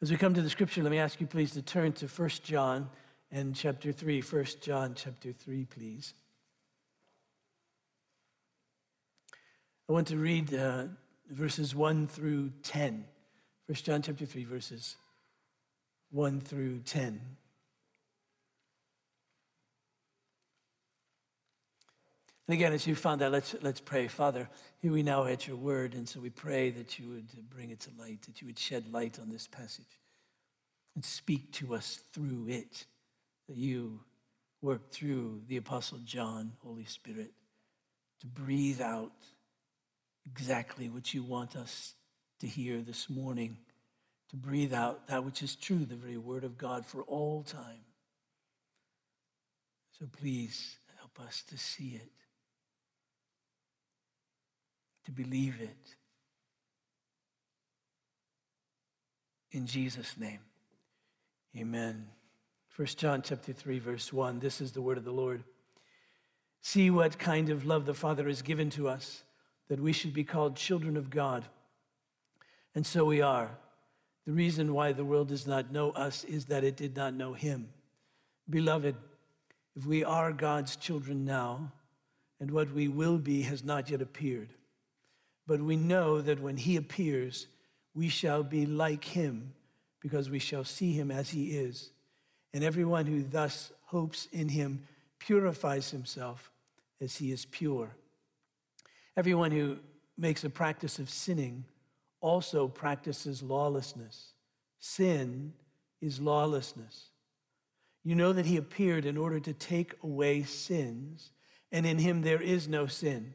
As we come to the scripture, let me ask you please to turn to 1 John and chapter 3. 1 John chapter 3, please. I want to read uh, verses 1 through 10. 1 John chapter 3, verses 1 through 10. And again, as you found that, let's, let's pray. Father, here we now at your word, and so we pray that you would bring it to light, that you would shed light on this passage and speak to us through it, that you work through the Apostle John, Holy Spirit, to breathe out exactly what you want us to hear this morning, to breathe out that which is true, the very word of God for all time. So please help us to see it to believe it. In Jesus' name, amen. 1 John chapter 3, verse 1, this is the word of the Lord. See what kind of love the Father has given to us, that we should be called children of God. And so we are. The reason why the world does not know us is that it did not know him. Beloved, if we are God's children now, and what we will be has not yet appeared, but we know that when he appears, we shall be like him because we shall see him as he is. And everyone who thus hopes in him purifies himself as he is pure. Everyone who makes a practice of sinning also practices lawlessness. Sin is lawlessness. You know that he appeared in order to take away sins, and in him there is no sin.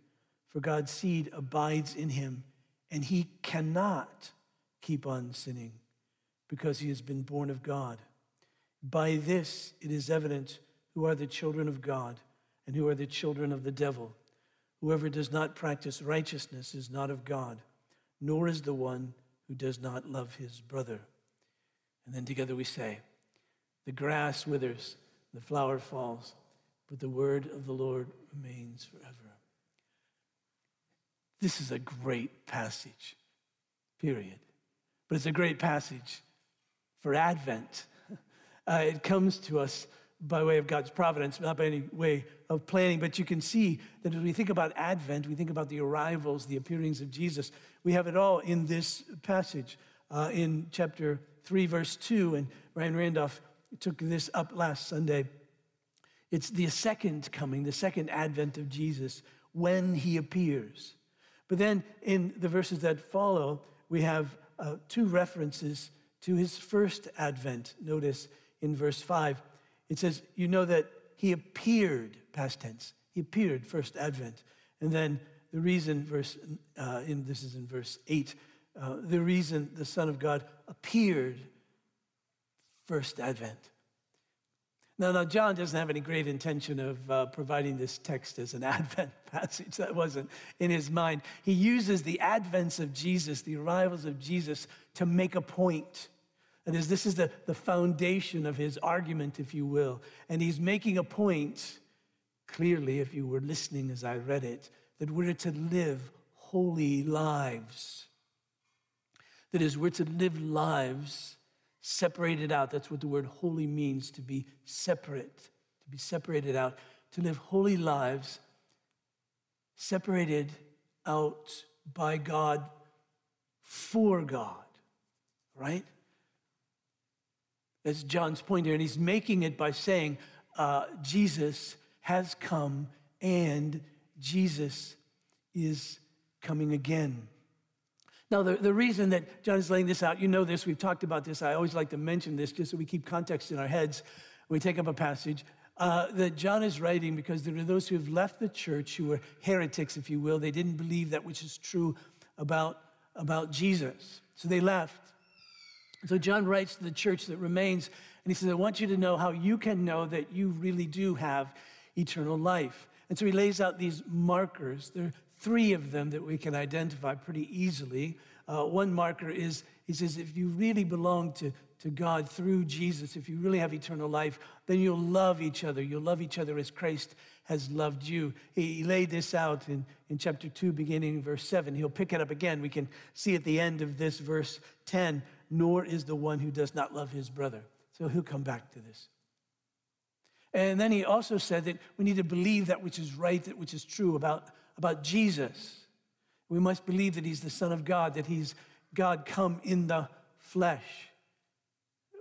for God's seed abides in him, and he cannot keep on sinning because he has been born of God. By this it is evident who are the children of God and who are the children of the devil. Whoever does not practice righteousness is not of God, nor is the one who does not love his brother. And then together we say, The grass withers, the flower falls, but the word of the Lord remains forever. This is a great passage, period. But it's a great passage for Advent. Uh, it comes to us by way of God's providence, not by any way of planning. But you can see that as we think about Advent, we think about the arrivals, the appearings of Jesus. We have it all in this passage uh, in chapter 3, verse 2. And Ryan Randolph took this up last Sunday. It's the second coming, the second advent of Jesus when he appears. But then in the verses that follow, we have uh, two references to his first advent. Notice in verse 5, it says, You know that he appeared, past tense, he appeared, first advent. And then the reason, verse, uh, in, this is in verse 8, uh, the reason the Son of God appeared, first advent. Now, now, John doesn't have any great intention of uh, providing this text as an Advent passage. That wasn't in his mind. He uses the advents of Jesus, the arrivals of Jesus, to make a point. Is, this is the, the foundation of his argument, if you will. And he's making a point, clearly, if you were listening as I read it, that we're to live holy lives. That is, we're to live lives separated out. That's what the word holy means to be separate, to be separated out, to live holy lives separated out by God for God, right? That's John's point here. And he's making it by saying, uh, Jesus has come and Jesus is coming again. Now, the, the reason that John is laying this out, you know this, we've talked about this. I always like to mention this just so we keep context in our heads we take up a passage. Uh, that John is writing because there are those who have left the church who were heretics, if you will. They didn't believe that which is true about, about Jesus. So they left. So John writes to the church that remains, and he says, I want you to know how you can know that you really do have eternal life. And so he lays out these markers. There are three of them that we can identify pretty easily. Uh, one marker is, he says, if you really belong to, to God through Jesus, if you really have eternal life, then you'll love each other. You'll love each other as Christ has loved you. He, he laid this out in, in chapter 2, beginning verse 7. He'll pick it up again. We can see at the end of this verse 10 nor is the one who does not love his brother. So he'll come back to this. And then he also said that we need to believe that which is right, that which is true about, about Jesus. We must believe that he's the Son of God, that he's God come in the flesh.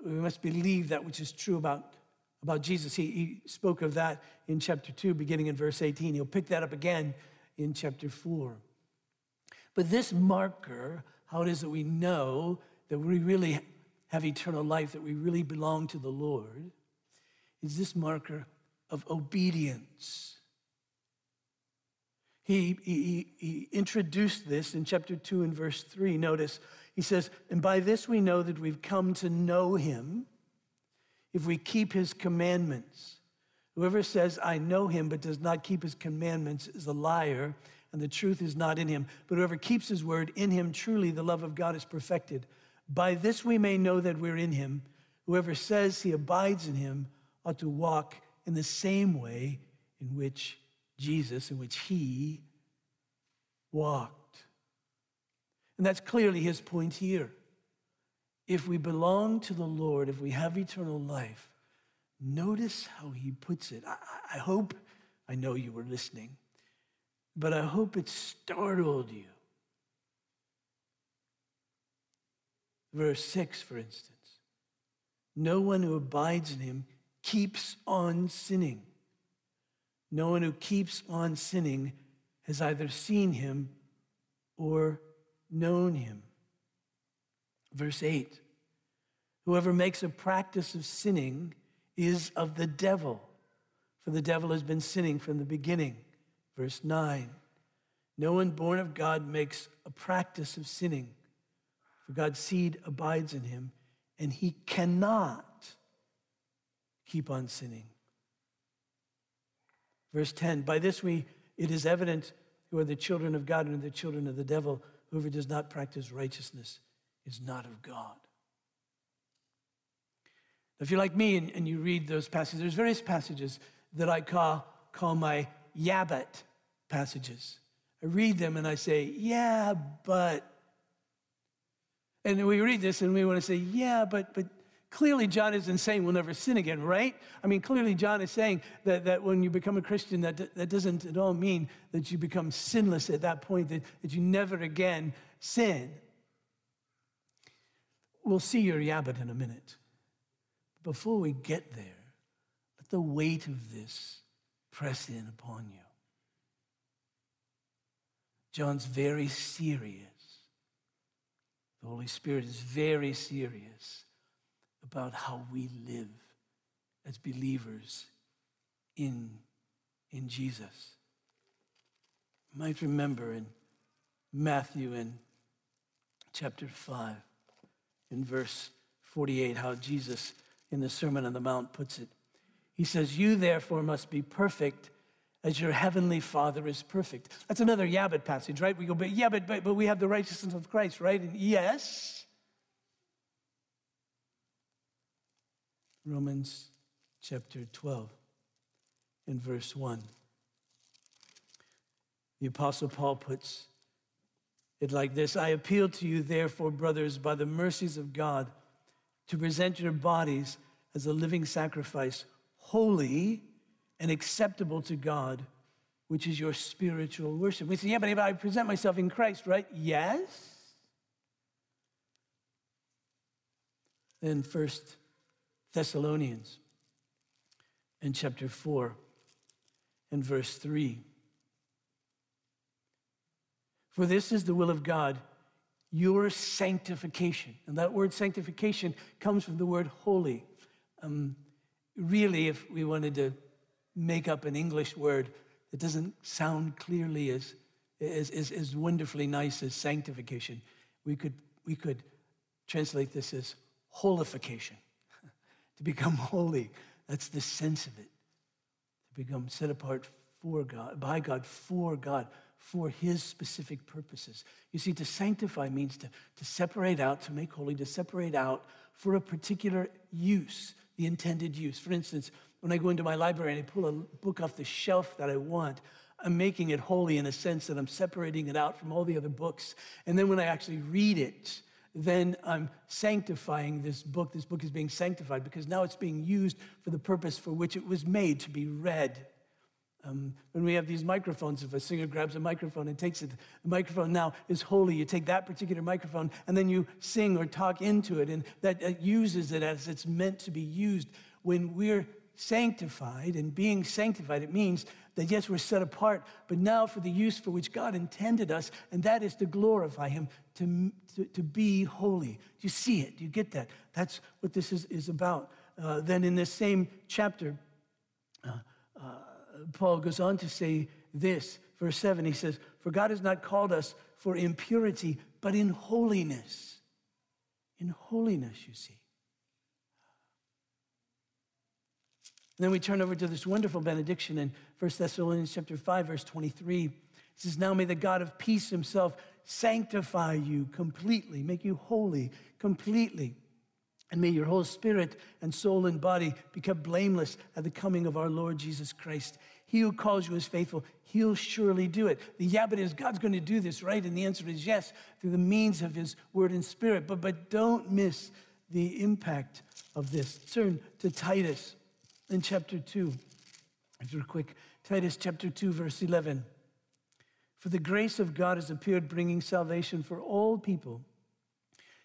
We must believe that which is true about, about Jesus. He, he spoke of that in chapter 2, beginning in verse 18. He'll pick that up again in chapter 4. But this marker, how it is that we know that we really have eternal life, that we really belong to the Lord, is this marker of obedience. He, he, he introduced this in chapter 2 and verse 3. Notice, he says, And by this we know that we've come to know him if we keep his commandments. Whoever says, I know him, but does not keep his commandments is a liar, and the truth is not in him. But whoever keeps his word, in him truly the love of God is perfected. By this we may know that we're in him. Whoever says he abides in him ought to walk in the same way in which Jesus, in which he walked. And that's clearly his point here. If we belong to the Lord, if we have eternal life, notice how he puts it. I, I hope, I know you were listening, but I hope it startled you. Verse 6, for instance No one who abides in him keeps on sinning. No one who keeps on sinning has either seen him or known him. Verse 8 Whoever makes a practice of sinning is of the devil, for the devil has been sinning from the beginning. Verse 9 No one born of God makes a practice of sinning for God's seed abides in him, and he cannot keep on sinning. Verse 10 By this we it is evident who are the children of God and the children of the devil. Whoever does not practice righteousness is not of God. Now, if you're like me and, and you read those passages, there's various passages that I call, call my yabbit passages. I read them and I say, yeah, but and we read this and we want to say, yeah, but, but clearly John isn't saying we'll never sin again, right? I mean, clearly John is saying that, that when you become a Christian, that, that doesn't at all mean that you become sinless at that point, that, that you never again sin. We'll see your yabbit in a minute. Before we get there, let the weight of this press in upon you. John's very serious the Holy Spirit is very serious about how we live as believers in, in Jesus. You might remember in Matthew in chapter 5, in verse 48, how Jesus in the Sermon on the Mount puts it. He says, You therefore must be perfect as your heavenly Father is perfect. That's another Yabbit passage, right? We go, but yeah, but, but, but we have the righteousness of Christ, right? And yes. Romans chapter 12 in verse 1. The Apostle Paul puts it like this I appeal to you, therefore, brothers, by the mercies of God, to present your bodies as a living sacrifice, holy and acceptable to God, which is your spiritual worship. We say, yeah, but I present myself in Christ, right? Yes. Then First Thessalonians in chapter 4 and verse 3. For this is the will of God, your sanctification. And that word sanctification comes from the word holy. Um, really, if we wanted to make up an English word that doesn't sound clearly as, as, as, as wonderfully nice as sanctification. We could, we could translate this as holification, to become holy. That's the sense of it. To become set apart for God, by God, for God, for His specific purposes. You see, to sanctify means to, to separate out, to make holy, to separate out for a particular use, the intended use. For instance, when I go into my library and I pull a book off the shelf that I want, I'm making it holy in a sense that I'm separating it out from all the other books. And then when I actually read it, then I'm sanctifying this book. This book is being sanctified because now it's being used for the purpose for which it was made to be read. Um, when we have these microphones, if a singer grabs a microphone and takes it, the microphone now is holy. You take that particular microphone and then you sing or talk into it, and that, uses it as it's meant to be used. When we're sanctified and being sanctified, it means that yes, we're set apart, but now for the use for which God intended us, and that is to glorify Him, to, to, to be holy. Do you see it? Do you get that? That's what this is, is about. Uh, then in this same chapter, uh, uh, Paul goes on to say this, verse 7, he says, For God has not called us for impurity, but in holiness. In holiness, you see. And then we turn over to this wonderful benediction in 1 Thessalonians chapter 5, verse 23. It says, Now may the God of peace himself sanctify you completely, make you holy completely. And may your whole spirit and soul and body become blameless at the coming of our Lord Jesus Christ. He who calls you is faithful. He'll surely do it. The yeah, but is God's going to do this, right? And the answer is yes, through the means of his word and spirit. But, but don't miss the impact of this. Turn to Titus in chapter 2. If you're quick, Titus chapter 2, verse 11. For the grace of God has appeared, bringing salvation for all people,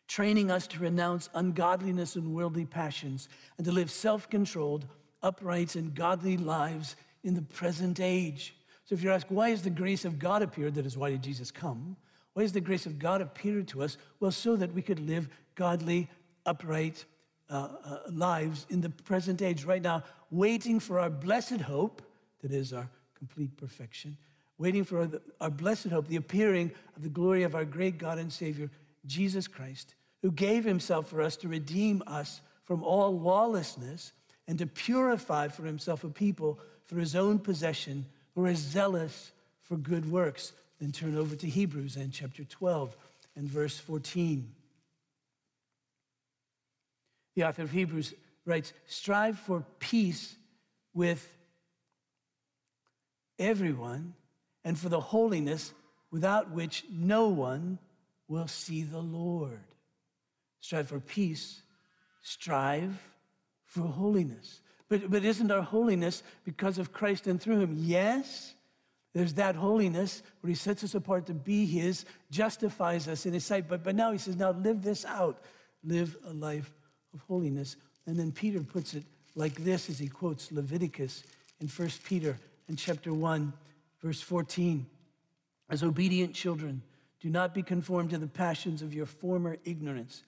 training us to renounce ungodliness and worldly passions, and to live self controlled, upright, and godly lives in the present age. So if you're asked, why has the grace of God appeared? That is, why did Jesus come? Why has the grace of God appeared to us? Well, so that we could live godly, upright, uh, uh, lives in the present age, right now, waiting for our blessed hope, that is our complete perfection, waiting for the, our blessed hope, the appearing of the glory of our great God and Savior, Jesus Christ, who gave himself for us to redeem us from all lawlessness and to purify for himself a people for his own possession who are zealous for good works. Then turn over to Hebrews and chapter 12 and verse 14. The author of Hebrews writes Strive for peace with everyone and for the holiness without which no one will see the Lord. Strive for peace, strive for holiness. But, but isn't our holiness because of Christ and through Him? Yes, there's that holiness where He sets us apart to be His, justifies us in His sight. But, but now He says, now live this out. Live a life of holiness. And then Peter puts it like this as he quotes Leviticus in 1 Peter in chapter 1, verse 14. As obedient children, do not be conformed to the passions of your former ignorance,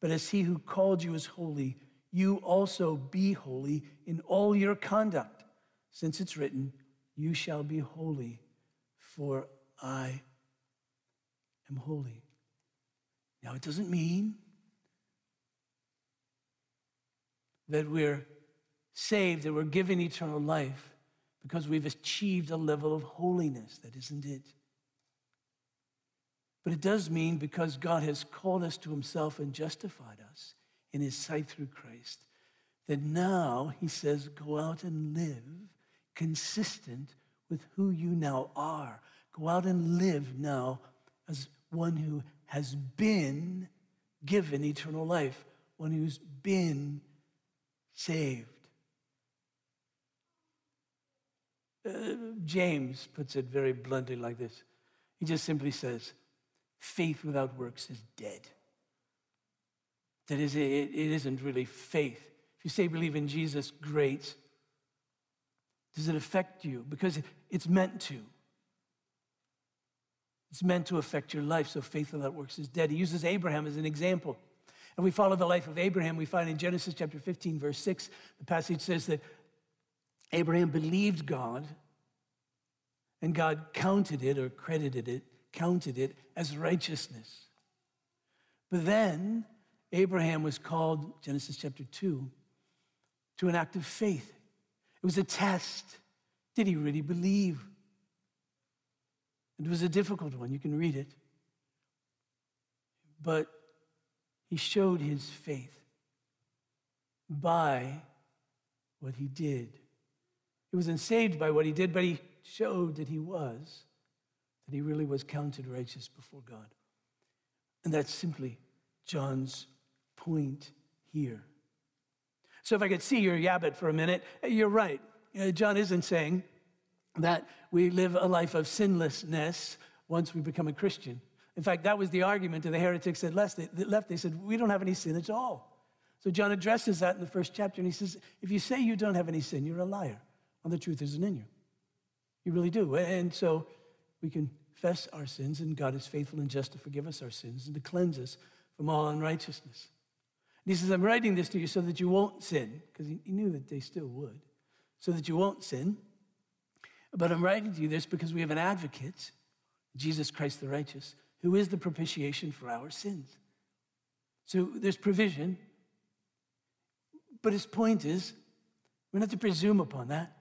but as he who called you is holy, you also be holy in all your conduct, since it's written, You shall be holy, for I am holy. Now, it doesn't mean that we're saved, that we're given eternal life because we've achieved a level of holiness. That isn't it. But it does mean because God has called us to himself and justified us in his sight through Christ, that now he says, go out and live consistent with who you now are. Go out and live now as one who has been given eternal life, one who's been saved. Uh, James puts it very bluntly like this he just simply says, faith without works is dead. That is, it, it isn't really faith. If you say believe in Jesus, great. Does it affect you? Because it's meant to. It's meant to affect your life, so faith without works is dead. He uses Abraham as an example. And we follow the life of Abraham. We find in Genesis chapter 15, verse 6, the passage says that Abraham believed God, and God counted it or credited it, counted it as righteousness. But then Abraham was called, Genesis chapter 2, to an act of faith. It was a test. Did he really believe? It was a difficult one. You can read it. But he showed his faith by what he did. He wasn't saved by what he did, but he showed that he was, that he really was counted righteous before God. And that's simply John's point here. So, if I could see your yabbit for a minute, you're right. Uh, John isn't saying that we live a life of sinlessness once we become a Christian. In fact, that was the argument of the heretics that left. They said, We don't have any sin at all. So, John addresses that in the first chapter, and he says, If you say you don't have any sin, you're a liar, and the truth isn't in you. You really do. And so, we confess our sins, and God is faithful and just to forgive us our sins and to cleanse us from all unrighteousness. And he says, I'm writing this to you so that you won't sin, because he knew that they still would, so that you won't sin. But I'm writing to you this because we have an advocate, Jesus Christ the righteous, who is the propitiation for our sins. So there's provision. But his point is, we're not to presume upon that.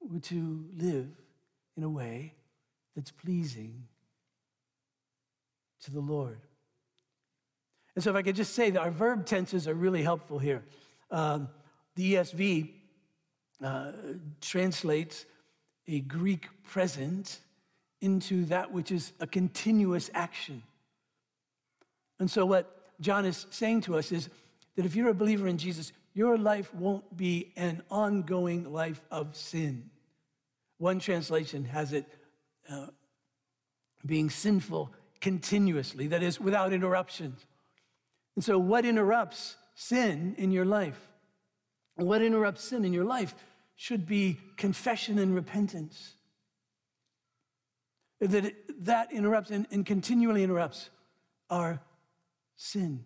We're to live in a way that's pleasing to the Lord. And so, if I could just say that our verb tenses are really helpful here. Um, the ESV uh, translates a Greek present into that which is a continuous action. And so, what John is saying to us is that if you're a believer in Jesus, your life won't be an ongoing life of sin. One translation has it uh, being sinful continuously, that is, without interruptions. And so, what interrupts sin in your life? What interrupts sin in your life should be confession and repentance. That, it, that interrupts and, and continually interrupts our sin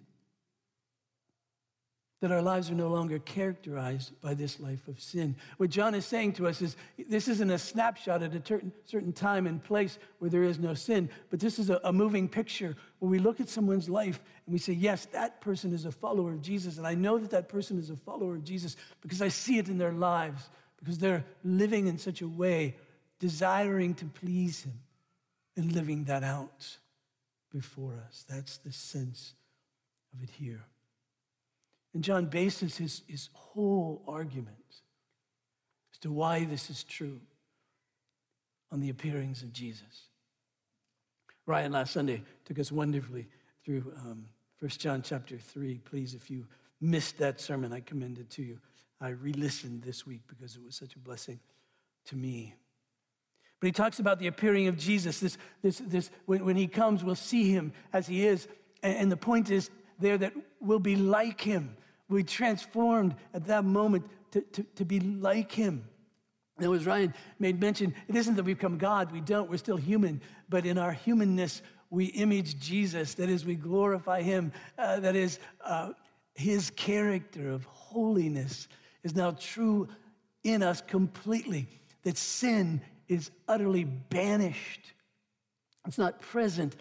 that our lives are no longer characterized by this life of sin. What John is saying to us is this isn't a snapshot at a certain time and place where there is no sin, but this is a, a moving picture where we look at someone's life and we say, yes, that person is a follower of Jesus. And I know that that person is a follower of Jesus because I see it in their lives, because they're living in such a way, desiring to please Him and living that out before us. That's the sense of it here. And John bases his, his whole argument as to why this is true on the appearings of Jesus. Ryan last Sunday took us wonderfully through um, 1 John chapter 3. Please, if you missed that sermon, I commend it to you. I re listened this week because it was such a blessing to me. But he talks about the appearing of Jesus. This, this, this, when, when he comes, we'll see him as he is. And, and the point is there that we'll be like him. We transformed at that moment to, to, to be like him. Now, as Ryan made mention, it isn't that we become God, we don't, we're still human, but in our humanness, we image Jesus. That is, we glorify him. Uh, that is, uh, his character of holiness is now true in us completely. That sin is utterly banished, it's not present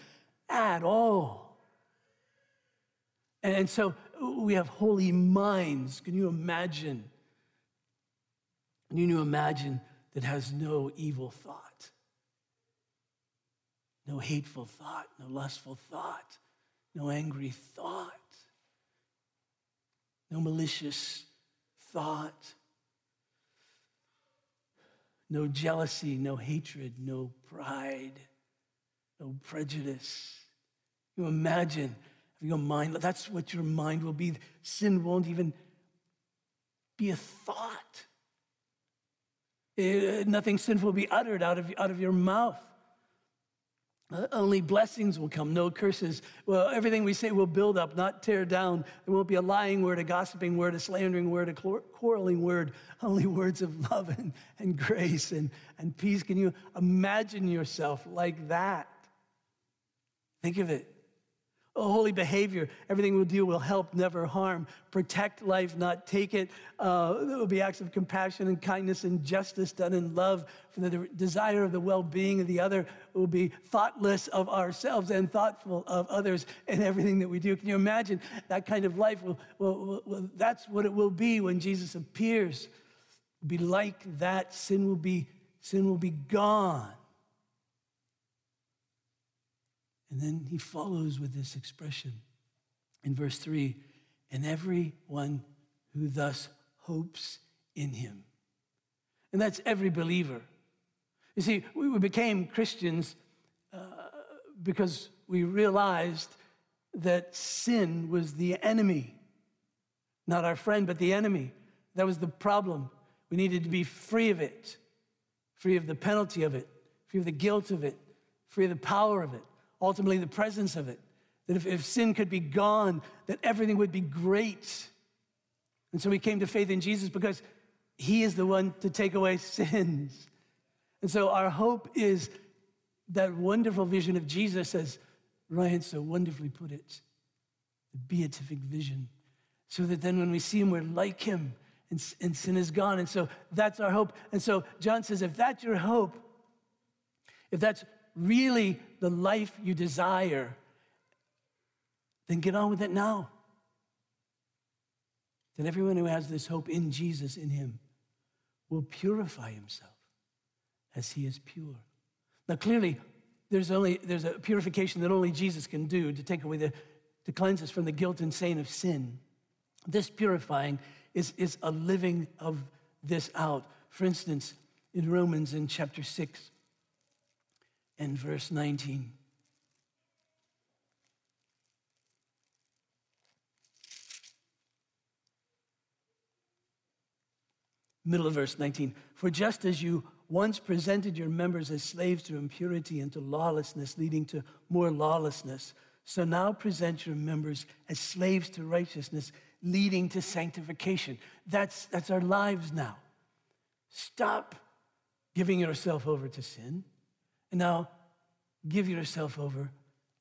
at all. And so we have holy minds. Can you imagine? Can you imagine that has no evil thought, no hateful thought, no lustful thought, no angry thought, no malicious thought, no jealousy, no hatred, no pride, no prejudice. You imagine your mind, that's what your mind will be. Sin won't even be a thought. It, eh, nothing sinful will be uttered out of, out of your mouth. Uh, only blessings will come, no curses. Well, everything we say will build up, not tear down. There won't be a lying word, a gossiping word, a slandering word, a quarreling word. Only words of love and, and grace and, and peace. Can you imagine yourself like that? Think of it holy behavior, everything we'll do will help, never harm. Protect life, not take it. Uh, there will be acts of compassion and kindness and justice done in love for the desire of the well being of the other. Will be thoughtless of ourselves and thoughtful of others in everything that we do. Can you imagine that kind of life? Will, will, will, that's what it will be when Jesus appears. Be like that. Sin will be, sin will be gone. And then he follows with this expression in verse 3 and everyone who thus hopes in him. And that's every believer. You see, we became Christians uh, because we realized that sin was the enemy, not our friend, but the enemy. That was the problem. We needed to be free of it, free of the penalty of it, free of the guilt of it, free of the power of it ultimately the presence of it. That if, if sin could be gone, that everything would be great. And so we came to faith in Jesus because he is the one to take away sins. And so our hope is that wonderful vision of Jesus, as Ryan so wonderfully put it, the beatific vision, so that then when we see him, we're like him and, and sin is gone. And so that's our hope. And so John says, if that's your hope, if that's really the life you desire, then get on with it now. Then everyone who has this hope in Jesus, in Him, will purify himself as He is pure. Now, clearly, there's only there's a purification that only Jesus can do to take away the to cleanse us from the guilt and stain of sin. This purifying is, is a living of this out. For instance, in Romans in chapter 6, and verse 19. Middle of verse 19. For just as you once presented your members as slaves to impurity and to lawlessness, leading to more lawlessness, so now present your members as slaves to righteousness, leading to sanctification. That's, that's our lives now. Stop giving yourself over to sin. And now give yourself over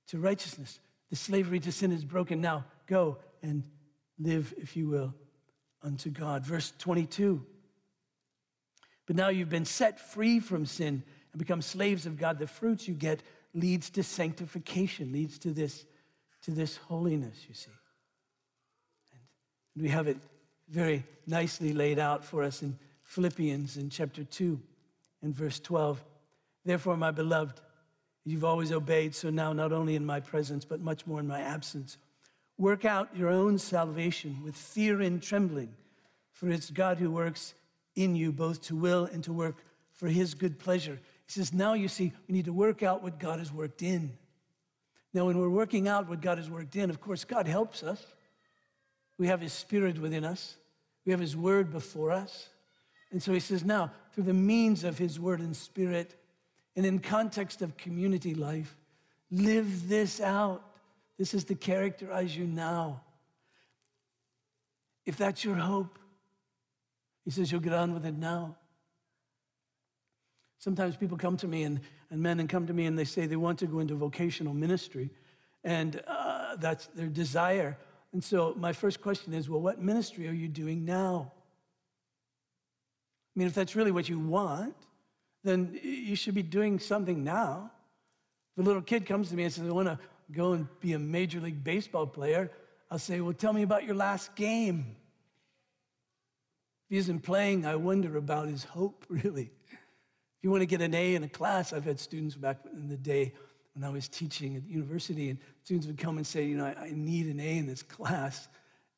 to righteousness. The slavery to sin is broken. Now go and live, if you will, unto God. Verse 22. But now you've been set free from sin and become slaves of God. The fruits you get leads to sanctification, leads to this, to this holiness, you see. And we have it very nicely laid out for us in Philippians in chapter 2 and verse 12. Therefore, my beloved, you've always obeyed, so now not only in my presence, but much more in my absence. Work out your own salvation with fear and trembling, for it's God who works in you both to will and to work for his good pleasure. He says, now you see, we need to work out what God has worked in. Now, when we're working out what God has worked in, of course, God helps us. We have his spirit within us, we have his word before us. And so he says, now, through the means of his word and spirit, and in context of community life, live this out. This is to characterize you now. If that's your hope, he says you'll get on with it now. Sometimes people come to me and, and men and come to me and they say they want to go into vocational ministry, and uh, that's their desire. And so my first question is, well, what ministry are you doing now? I mean, if that's really what you want, then you should be doing something now. If a little kid comes to me and says, I want to go and be a Major League Baseball player, I'll say, Well, tell me about your last game. If he isn't playing, I wonder about his hope, really. If you want to get an A in a class, I've had students back in the day when I was teaching at the university, and students would come and say, You know, I, I need an A in this class.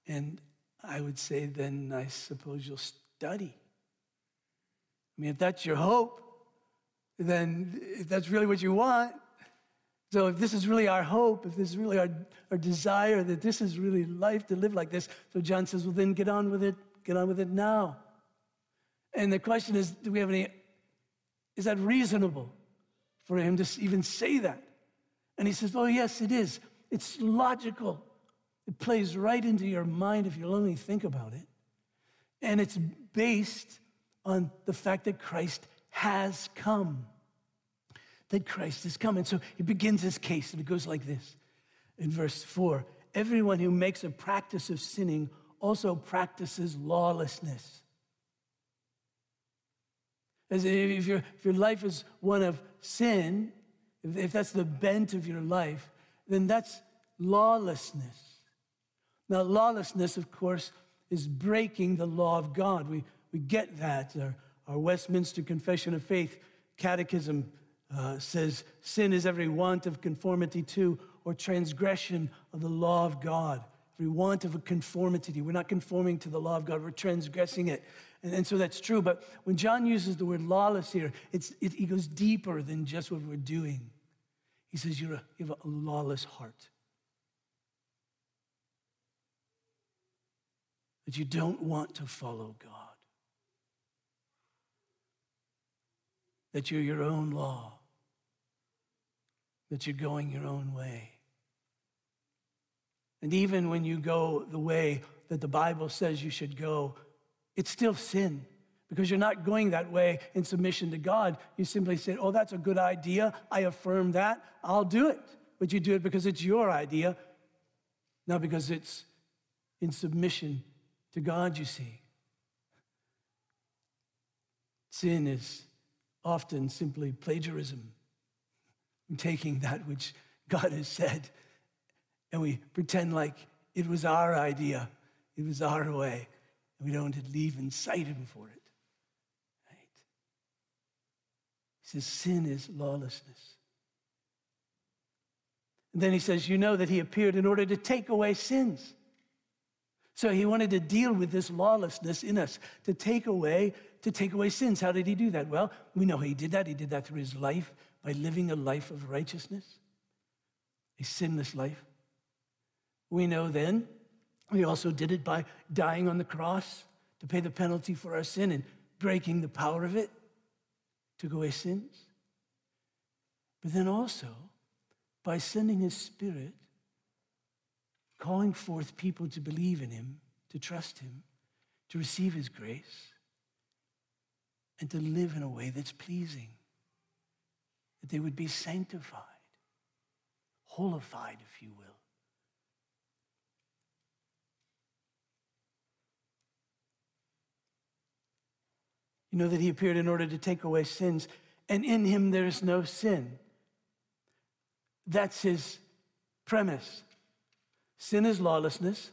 And I would say, Then I suppose you'll study. I mean, if that's your hope, then if that's really what you want, so if this is really our hope, if this is really our, our desire, that this is really life to live like this, so John says, well, then get on with it, get on with it now. And the question is, do we have any, is that reasonable for him to even say that? And he says, oh, yes, it is. It's logical. It plays right into your mind if you'll only think about it. And it's based on the fact that Christ has come. That Christ has come. And so he begins his case, and it goes like this in verse 4 everyone who makes a practice of sinning also practices lawlessness. As if, your, if your life is one of sin, if, if that's the bent of your life, then that's lawlessness. Now, lawlessness, of course, is breaking the law of God. We, we get that. Our, our Westminster Confession of Faith Catechism uh, says sin is every want of conformity to or transgression of the law of God. Every want of a conformity. We're not conforming to the law of God, we're transgressing it. And, and so that's true. But when John uses the word lawless here, it, goes deeper than just what we're doing. He says, You're a, you have a lawless heart. That you don't want to follow God. That you're your own law. That you're going your own way. And even when you go the way that the Bible says you should go, it's still sin because you're not going that way in submission to God. You simply say, Oh, that's a good idea. I affirm that. I'll do it. But you do it because it's your idea, not because it's in submission to God, you see. Sin is often simply plagiarism, taking that which God has said and we pretend like it was our idea, it was our way, and we don't even cite him for it. Right? He says, sin is lawlessness. And then he says, You know that he appeared in order to take away sins. So he wanted to deal with this lawlessness in us, to take away, to take away sins. How did he do that? Well, we know he did that. He did that through his life by living a life of righteousness, a sinless life. We know then he also did it by dying on the cross to pay the penalty for our sin and breaking the power of it, took away sins. But then also by sending his spirit, calling forth people to believe in him, to trust him, to receive his grace, and to live in a way that's pleasing, that they would be sanctified, holified, if you will. You know that he appeared in order to take away sins, and in him there is no sin. That's his premise. Sin is lawlessness.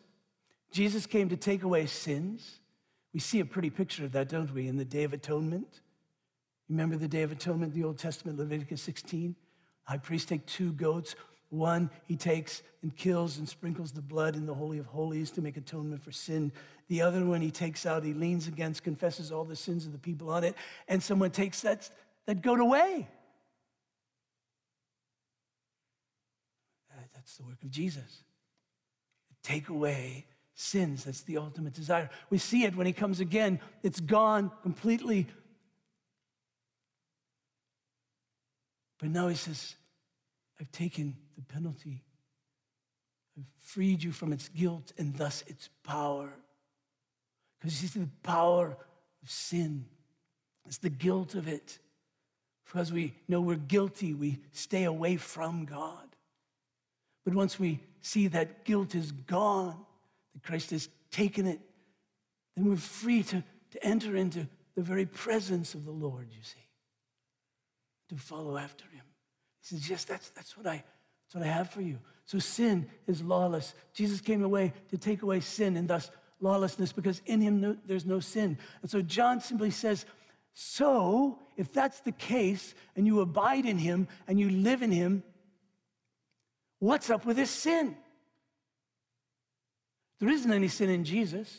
Jesus came to take away sins. We see a pretty picture of that, don't we, in the Day of Atonement? Remember the Day of Atonement, the Old Testament, Leviticus 16? High priest take two goats, one, he takes and kills and sprinkles the blood in the Holy of Holies to make atonement for sin. The other one he takes out, he leans against, confesses all the sins of the people on it, and someone takes that, that goat away. That's the work of Jesus. Take away sins. That's the ultimate desire. We see it when he comes again, it's gone completely. But now he says, I've taken the penalty. I've freed you from its guilt and thus its power. Because you see, the power of sin is the guilt of it. Because we know we're guilty, we stay away from God. But once we see that guilt is gone, that Christ has taken it, then we're free to, to enter into the very presence of the Lord, you see, to follow after him. He says, Yes, that's, that's, what I, that's what I have for you. So sin is lawless. Jesus came away to take away sin and thus lawlessness because in him no, there's no sin. And so John simply says, So if that's the case and you abide in him and you live in him, what's up with this sin? There isn't any sin in Jesus.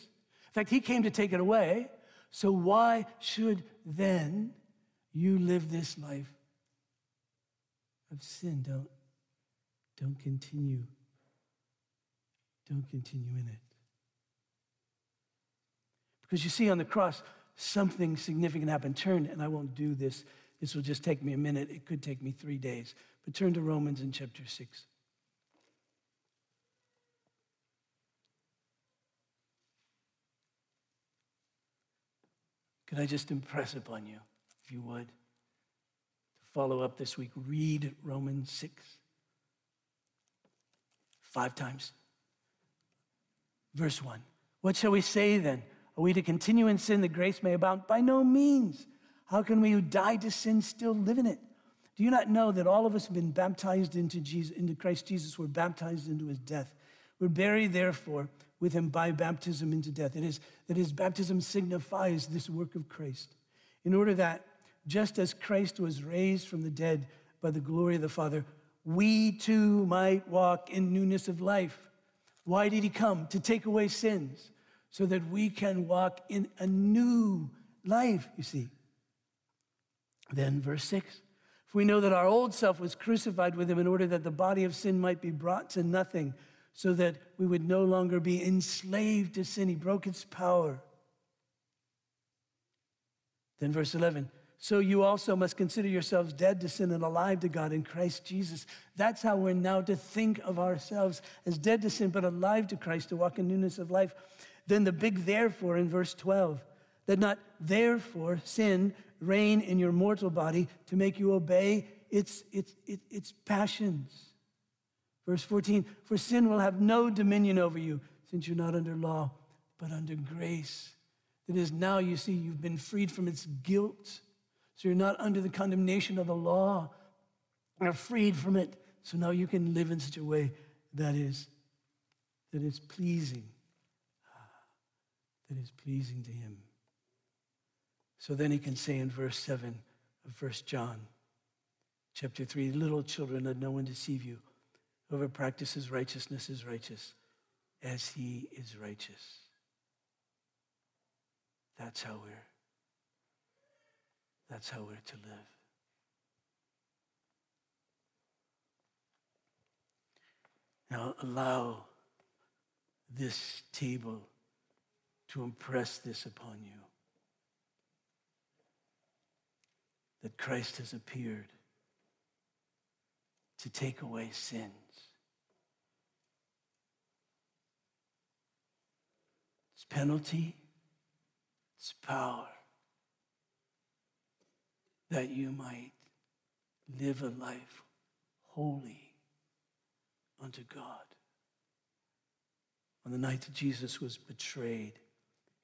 In fact, he came to take it away. So why should then you live this life of sin. Don't, don't continue. Don't continue in it. Because you see, on the cross, something significant happened. Turn, and I won't do this. This will just take me a minute. It could take me three days. But turn to Romans in chapter 6. Could I just impress upon you, if you would? To follow up this week, read Romans 6. Five times. Verse 1. What shall we say then? Are we to continue in sin that grace may abound? By no means. How can we who died to sin still live in it? Do you not know that all of us have been baptized into, Jesus, into Christ Jesus? We're baptized into his death. We're buried, therefore, with him by baptism into death. It is that his baptism signifies this work of Christ, in order that just as Christ was raised from the dead by the glory of the Father, we too might walk in newness of life. Why did he come? To take away sins, so that we can walk in a new life, you see. Then, verse 6 For we know that our old self was crucified with him in order that the body of sin might be brought to nothing, so that we would no longer be enslaved to sin. He broke its power. Then, verse 11 so you also must consider yourselves dead to sin and alive to God in Christ Jesus. That's how we're now to think of ourselves as dead to sin, but alive to Christ to walk in newness of life. Then the big therefore in verse 12 that not therefore sin reign in your mortal body to make you obey its, its, its, its passions. Verse 14 For sin will have no dominion over you since you're not under law, but under grace. That is, now you see you've been freed from its guilt so you're not under the condemnation of the law, you're freed from it. So now you can live in such a way that is, that is pleasing, that is pleasing to Him. So then he can say in verse 7 of 1 John chapter 3 Little children, let no one deceive you. Whoever practices righteousness is righteous as he is righteous. That's how we're that's how we're to live. Now, allow this table to impress this upon you that Christ has appeared to take away sins. Its penalty, its power that you might live a life holy unto God. On the night that Jesus was betrayed,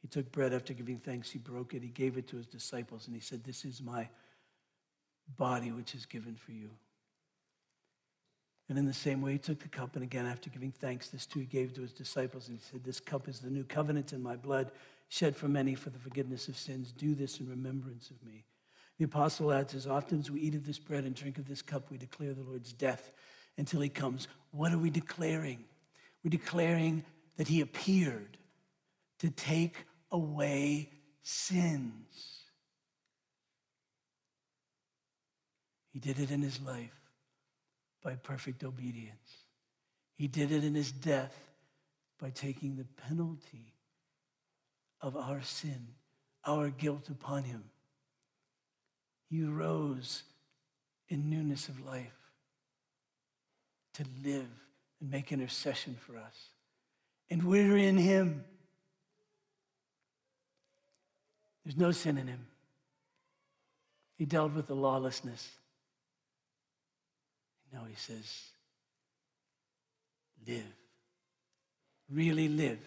he took bread after giving thanks, he broke it, he gave it to his disciples, and he said, This is my body which is given for you. And in the same way, he took the cup, and again, after giving thanks, this too he gave to his disciples, and he said, This cup is the new covenant in my blood, shed for many for the forgiveness of sins. Do this in remembrance of me. The apostle adds, as often as we eat of this bread and drink of this cup, we declare the Lord's death until he comes. What are we declaring? We're declaring that he appeared to take away sins. He did it in his life by perfect obedience. He did it in his death by taking the penalty of our sin, our guilt upon him. He rose in newness of life to live and make intercession for us. And we're in Him. There's no sin in Him. He dealt with the lawlessness. Now He says, live. Really live.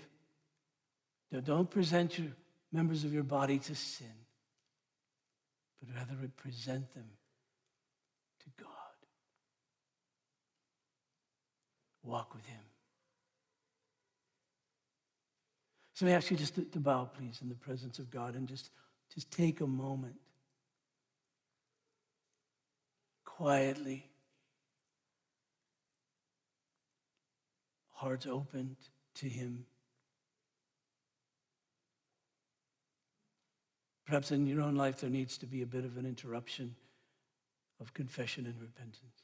Don't present your members of your body to sin but rather present them to God. Walk with Him. So I ask you just to, to bow, please, in the presence of God and just, just take a moment quietly, hearts opened to Him. Perhaps in your own life, there needs to be a bit of an interruption of confession and repentance.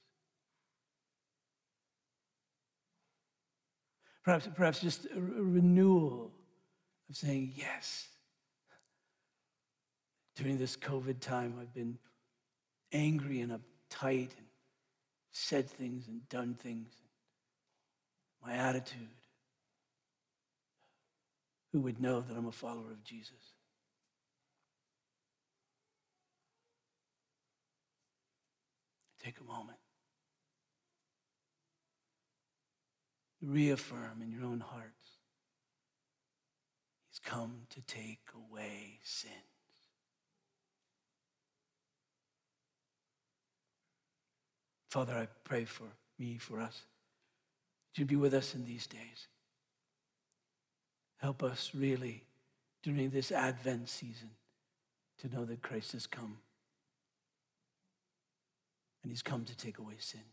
Perhaps, perhaps just a renewal of saying, Yes. During this COVID time, I've been angry and uptight and said things and done things. My attitude. Who would know that I'm a follower of Jesus? Take a moment. reaffirm in your own hearts He's come to take away sins. Father, I pray for me, for us, you'd be with us in these days. Help us really during this Advent season to know that Christ has come. And he's come to take away sins.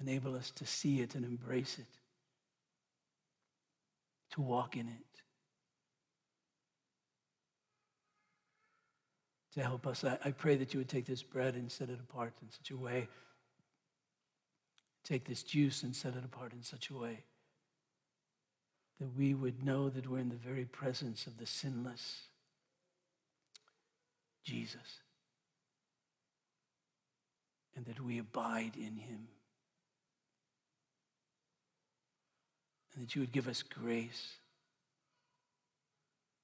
Enable us to see it and embrace it, to walk in it, to help us. I, I pray that you would take this bread and set it apart in such a way. Take this juice and set it apart in such a way that we would know that we're in the very presence of the sinless Jesus and that we abide in him. And that you would give us grace,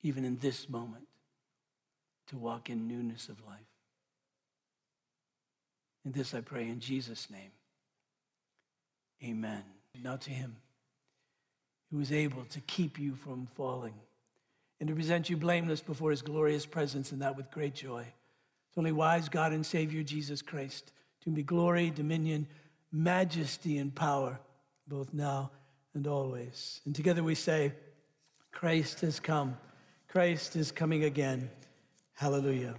even in this moment, to walk in newness of life. And this I pray in Jesus' name. Amen. Now to him who is able to keep you from falling and to present you blameless before his glorious presence, and that with great joy. It's only wise God and Savior Jesus Christ, to be glory, dominion, majesty, and power, both now and always. And together we say, Christ has come. Christ is coming again. Hallelujah.